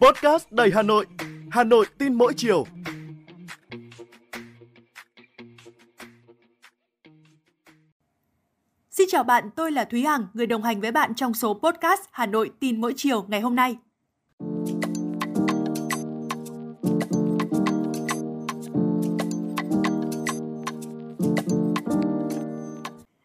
Podcast đầy Hà Nội, Hà Nội tin mỗi chiều. Xin chào bạn, tôi là Thúy Hằng, người đồng hành với bạn trong số podcast Hà Nội tin mỗi chiều ngày hôm nay.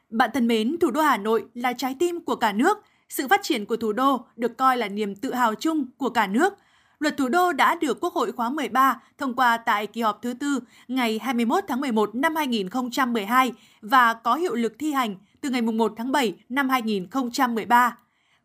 Bạn thân mến, thủ đô Hà Nội là trái tim của cả nước. Sự phát triển của thủ đô được coi là niềm tự hào chung của cả nước. Luật thủ đô đã được Quốc hội khóa 13 thông qua tại kỳ họp thứ tư ngày 21 tháng 11 năm 2012 và có hiệu lực thi hành từ ngày 1 tháng 7 năm 2013.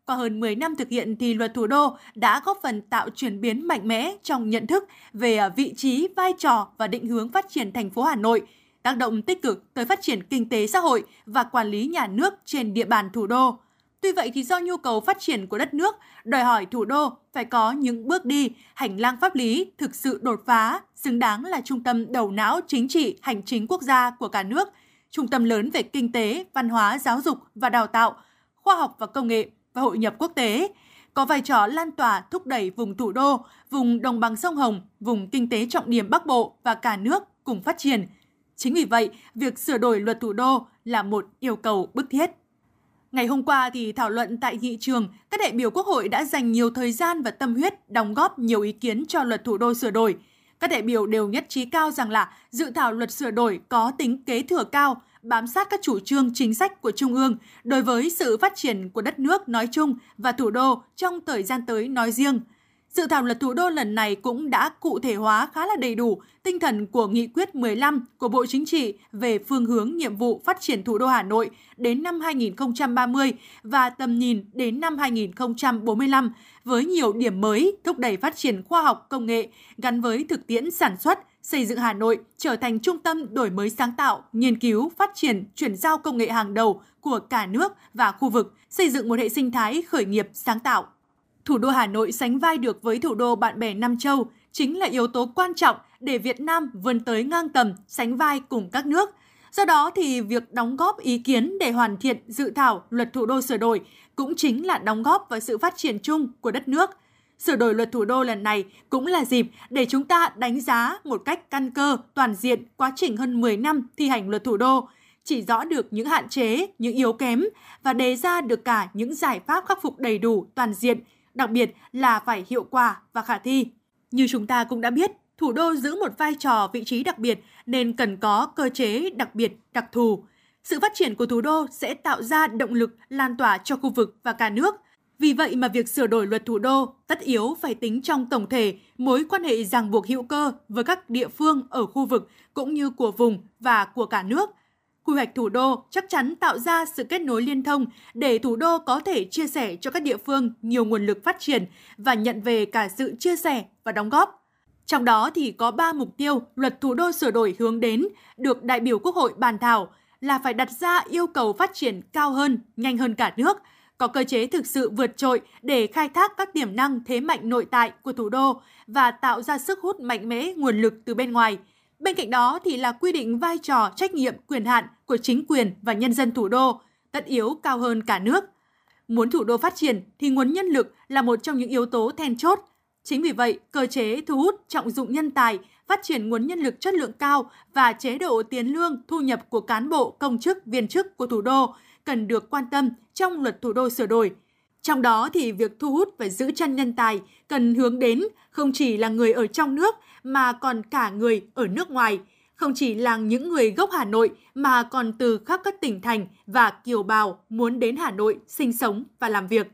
Qua hơn 10 năm thực hiện thì luật thủ đô đã góp phần tạo chuyển biến mạnh mẽ trong nhận thức về à, vị trí, vai trò và định hướng phát triển thành phố Hà Nội, tác động tích cực tới phát triển kinh tế xã hội và quản lý nhà nước trên địa bàn thủ đô. Tuy vậy thì do nhu cầu phát triển của đất nước, đòi hỏi thủ đô phải có những bước đi, hành lang pháp lý thực sự đột phá, xứng đáng là trung tâm đầu não chính trị, hành chính quốc gia của cả nước, trung tâm lớn về kinh tế, văn hóa, giáo dục và đào tạo, khoa học và công nghệ và hội nhập quốc tế, có vai trò lan tỏa thúc đẩy vùng thủ đô, vùng đồng bằng sông Hồng, vùng kinh tế trọng điểm Bắc Bộ và cả nước cùng phát triển. Chính vì vậy, việc sửa đổi luật thủ đô là một yêu cầu bức thiết. Ngày hôm qua thì thảo luận tại nghị trường, các đại biểu Quốc hội đã dành nhiều thời gian và tâm huyết đóng góp nhiều ý kiến cho luật thủ đô sửa đổi. Các đại biểu đều nhất trí cao rằng là dự thảo luật sửa đổi có tính kế thừa cao, bám sát các chủ trương chính sách của Trung ương đối với sự phát triển của đất nước nói chung và thủ đô trong thời gian tới nói riêng – Dự thảo luật thủ đô lần này cũng đã cụ thể hóa khá là đầy đủ tinh thần của nghị quyết 15 của Bộ Chính trị về phương hướng nhiệm vụ phát triển thủ đô Hà Nội đến năm 2030 và tầm nhìn đến năm 2045 với nhiều điểm mới thúc đẩy phát triển khoa học công nghệ gắn với thực tiễn sản xuất, xây dựng Hà Nội trở thành trung tâm đổi mới sáng tạo, nghiên cứu, phát triển, chuyển giao công nghệ hàng đầu của cả nước và khu vực, xây dựng một hệ sinh thái khởi nghiệp sáng tạo thủ đô Hà Nội sánh vai được với thủ đô bạn bè Nam Châu chính là yếu tố quan trọng để Việt Nam vươn tới ngang tầm, sánh vai cùng các nước. Do đó thì việc đóng góp ý kiến để hoàn thiện dự thảo luật thủ đô sửa đổi cũng chính là đóng góp vào sự phát triển chung của đất nước. Sửa đổi luật thủ đô lần này cũng là dịp để chúng ta đánh giá một cách căn cơ, toàn diện quá trình hơn 10 năm thi hành luật thủ đô, chỉ rõ được những hạn chế, những yếu kém và đề ra được cả những giải pháp khắc phục đầy đủ, toàn diện đặc biệt là phải hiệu quả và khả thi. Như chúng ta cũng đã biết, thủ đô giữ một vai trò vị trí đặc biệt nên cần có cơ chế đặc biệt, đặc thù. Sự phát triển của thủ đô sẽ tạo ra động lực lan tỏa cho khu vực và cả nước. Vì vậy mà việc sửa đổi luật thủ đô tất yếu phải tính trong tổng thể mối quan hệ ràng buộc hữu cơ với các địa phương ở khu vực cũng như của vùng và của cả nước – Quy hoạch thủ đô chắc chắn tạo ra sự kết nối liên thông để thủ đô có thể chia sẻ cho các địa phương nhiều nguồn lực phát triển và nhận về cả sự chia sẻ và đóng góp. Trong đó thì có 3 mục tiêu luật thủ đô sửa đổi hướng đến được đại biểu Quốc hội bàn thảo là phải đặt ra yêu cầu phát triển cao hơn, nhanh hơn cả nước, có cơ chế thực sự vượt trội để khai thác các tiềm năng thế mạnh nội tại của thủ đô và tạo ra sức hút mạnh mẽ nguồn lực từ bên ngoài – Bên cạnh đó thì là quy định vai trò, trách nhiệm, quyền hạn của chính quyền và nhân dân thủ đô, tất yếu cao hơn cả nước. Muốn thủ đô phát triển thì nguồn nhân lực là một trong những yếu tố then chốt. Chính vì vậy, cơ chế thu hút trọng dụng nhân tài, phát triển nguồn nhân lực chất lượng cao và chế độ tiền lương, thu nhập của cán bộ, công chức, viên chức của thủ đô cần được quan tâm trong luật thủ đô sửa đổi. Trong đó thì việc thu hút và giữ chân nhân tài cần hướng đến không chỉ là người ở trong nước mà còn cả người ở nước ngoài, không chỉ là những người gốc Hà Nội mà còn từ khắp các tỉnh thành và kiều bào muốn đến Hà Nội sinh sống và làm việc.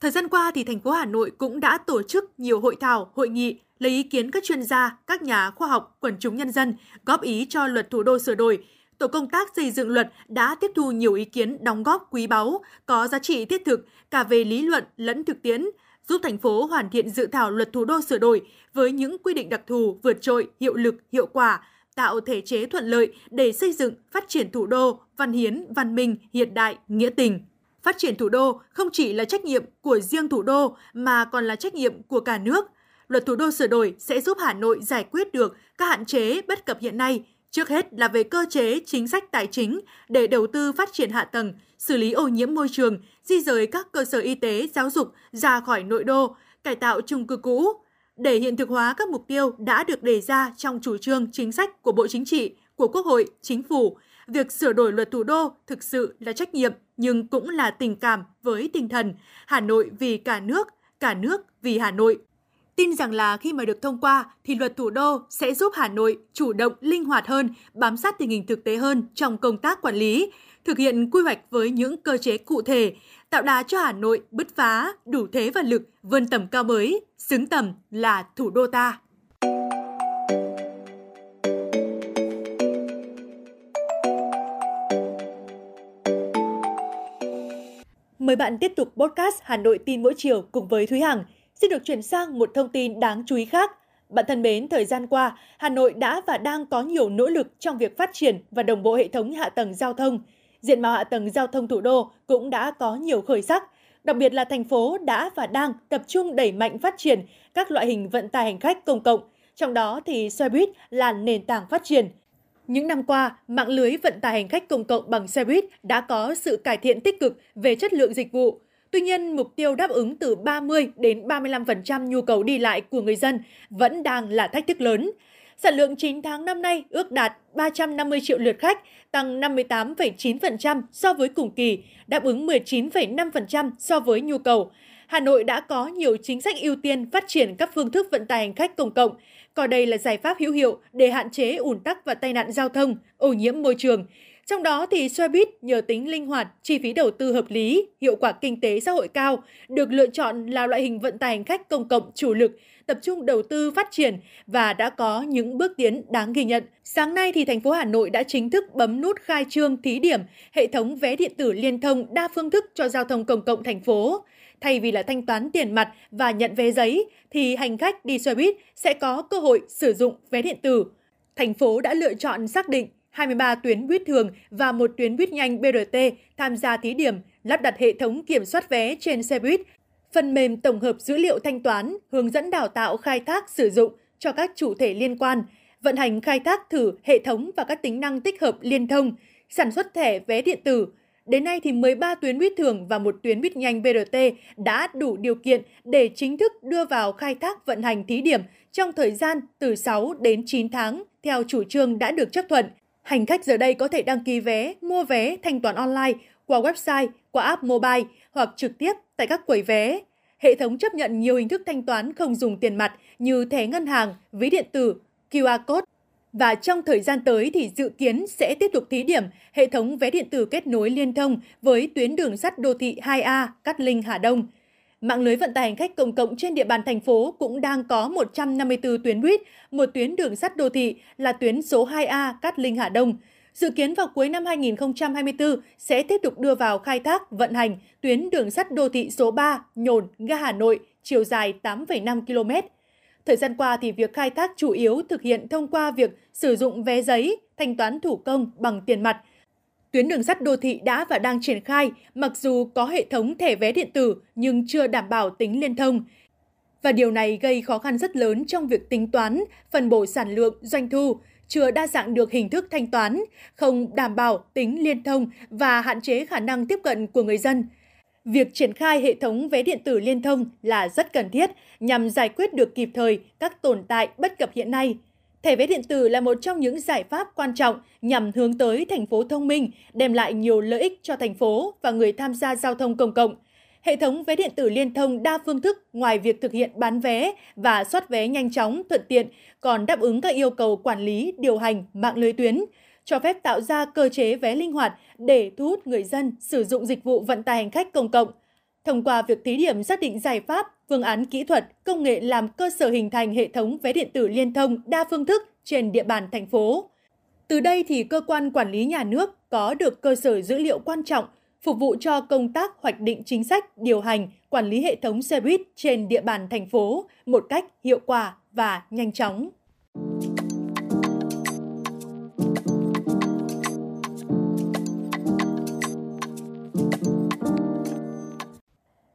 Thời gian qua thì thành phố Hà Nội cũng đã tổ chức nhiều hội thảo, hội nghị lấy ý kiến các chuyên gia, các nhà khoa học, quần chúng nhân dân góp ý cho luật thủ đô sửa đổi. Tổ công tác xây dựng luật đã tiếp thu nhiều ý kiến đóng góp quý báu, có giá trị thiết thực cả về lý luận lẫn thực tiễn, giúp thành phố hoàn thiện dự thảo luật thủ đô sửa đổi với những quy định đặc thù vượt trội, hiệu lực, hiệu quả, tạo thể chế thuận lợi để xây dựng, phát triển thủ đô văn hiến, văn minh, hiện đại, nghĩa tình. Phát triển thủ đô không chỉ là trách nhiệm của riêng thủ đô mà còn là trách nhiệm của cả nước. Luật thủ đô sửa đổi sẽ giúp Hà Nội giải quyết được các hạn chế bất cập hiện nay Trước hết là về cơ chế chính sách tài chính để đầu tư phát triển hạ tầng, xử lý ô nhiễm môi trường, di rời các cơ sở y tế, giáo dục ra khỏi nội đô, cải tạo chung cư cũ, để hiện thực hóa các mục tiêu đã được đề ra trong chủ trương chính sách của Bộ Chính trị, của Quốc hội, Chính phủ, việc sửa đổi luật thủ đô thực sự là trách nhiệm nhưng cũng là tình cảm với tinh thần Hà Nội vì cả nước, cả nước vì Hà Nội. Tin rằng là khi mà được thông qua thì luật thủ đô sẽ giúp Hà Nội chủ động, linh hoạt hơn, bám sát tình hình thực tế hơn trong công tác quản lý, thực hiện quy hoạch với những cơ chế cụ thể, tạo đà cho Hà Nội bứt phá, đủ thế và lực, vươn tầm cao mới, xứng tầm là thủ đô ta. Mời bạn tiếp tục podcast Hà Nội tin mỗi chiều cùng với Thúy Hằng. Xin được chuyển sang một thông tin đáng chú ý khác. Bạn thân mến, thời gian qua, Hà Nội đã và đang có nhiều nỗ lực trong việc phát triển và đồng bộ hệ thống hạ tầng giao thông. Diện mạo hạ tầng giao thông thủ đô cũng đã có nhiều khởi sắc. Đặc biệt là thành phố đã và đang tập trung đẩy mạnh phát triển các loại hình vận tải hành khách công cộng. Trong đó thì xe buýt là nền tảng phát triển. Những năm qua, mạng lưới vận tải hành khách công cộng bằng xe buýt đã có sự cải thiện tích cực về chất lượng dịch vụ. Tuy nhiên, mục tiêu đáp ứng từ 30 đến 35% nhu cầu đi lại của người dân vẫn đang là thách thức lớn. Sản lượng 9 tháng năm nay ước đạt 350 triệu lượt khách, tăng 58,9% so với cùng kỳ, đáp ứng 19,5% so với nhu cầu. Hà Nội đã có nhiều chính sách ưu tiên phát triển các phương thức vận tải hành khách công cộng, coi đây là giải pháp hữu hiệu để hạn chế ủn tắc và tai nạn giao thông, ô nhiễm môi trường. Trong đó thì xe buýt nhờ tính linh hoạt, chi phí đầu tư hợp lý, hiệu quả kinh tế xã hội cao, được lựa chọn là loại hình vận tải hành khách công cộng chủ lực, tập trung đầu tư phát triển và đã có những bước tiến đáng ghi nhận. Sáng nay thì thành phố Hà Nội đã chính thức bấm nút khai trương thí điểm hệ thống vé điện tử liên thông đa phương thức cho giao thông công cộng thành phố. Thay vì là thanh toán tiền mặt và nhận vé giấy, thì hành khách đi xe buýt sẽ có cơ hội sử dụng vé điện tử. Thành phố đã lựa chọn xác định 23 tuyến buýt thường và một tuyến buýt nhanh BRT tham gia thí điểm lắp đặt hệ thống kiểm soát vé trên xe buýt, phần mềm tổng hợp dữ liệu thanh toán, hướng dẫn đào tạo khai thác sử dụng cho các chủ thể liên quan, vận hành khai thác thử hệ thống và các tính năng tích hợp liên thông, sản xuất thẻ vé điện tử, Đến nay thì 13 tuyến buýt thường và một tuyến buýt nhanh BRT đã đủ điều kiện để chính thức đưa vào khai thác vận hành thí điểm trong thời gian từ 6 đến 9 tháng theo chủ trương đã được chấp thuận. Hành khách giờ đây có thể đăng ký vé, mua vé, thanh toán online qua website, qua app mobile hoặc trực tiếp tại các quầy vé. Hệ thống chấp nhận nhiều hình thức thanh toán không dùng tiền mặt như thẻ ngân hàng, ví điện tử, QR code, và trong thời gian tới thì dự kiến sẽ tiếp tục thí điểm hệ thống vé điện tử kết nối liên thông với tuyến đường sắt đô thị 2A Cát Linh Hà Đông. Mạng lưới vận tải hành khách công cộng trên địa bàn thành phố cũng đang có 154 tuyến buýt, một tuyến đường sắt đô thị là tuyến số 2A Cát Linh Hà Đông. Dự kiến vào cuối năm 2024 sẽ tiếp tục đưa vào khai thác vận hành tuyến đường sắt đô thị số 3 Nhồn ga Hà Nội, chiều dài 8,5 km. Thời gian qua thì việc khai thác chủ yếu thực hiện thông qua việc sử dụng vé giấy, thanh toán thủ công bằng tiền mặt. Tuyến đường sắt đô thị đã và đang triển khai, mặc dù có hệ thống thẻ vé điện tử nhưng chưa đảm bảo tính liên thông. Và điều này gây khó khăn rất lớn trong việc tính toán, phân bổ sản lượng, doanh thu, chưa đa dạng được hình thức thanh toán, không đảm bảo tính liên thông và hạn chế khả năng tiếp cận của người dân. Việc triển khai hệ thống vé điện tử liên thông là rất cần thiết nhằm giải quyết được kịp thời các tồn tại bất cập hiện nay. Thẻ vé điện tử là một trong những giải pháp quan trọng nhằm hướng tới thành phố thông minh, đem lại nhiều lợi ích cho thành phố và người tham gia giao thông công cộng. Hệ thống vé điện tử liên thông đa phương thức ngoài việc thực hiện bán vé và soát vé nhanh chóng, thuận tiện, còn đáp ứng các yêu cầu quản lý, điều hành mạng lưới tuyến, cho phép tạo ra cơ chế vé linh hoạt để thu hút người dân sử dụng dịch vụ vận tải hành khách công cộng. Thông qua việc thí điểm xác định giải pháp, phương án kỹ thuật, công nghệ làm cơ sở hình thành hệ thống vé điện tử liên thông đa phương thức trên địa bàn thành phố. Từ đây thì cơ quan quản lý nhà nước có được cơ sở dữ liệu quan trọng phục vụ cho công tác hoạch định chính sách, điều hành, quản lý hệ thống xe buýt trên địa bàn thành phố một cách hiệu quả và nhanh chóng.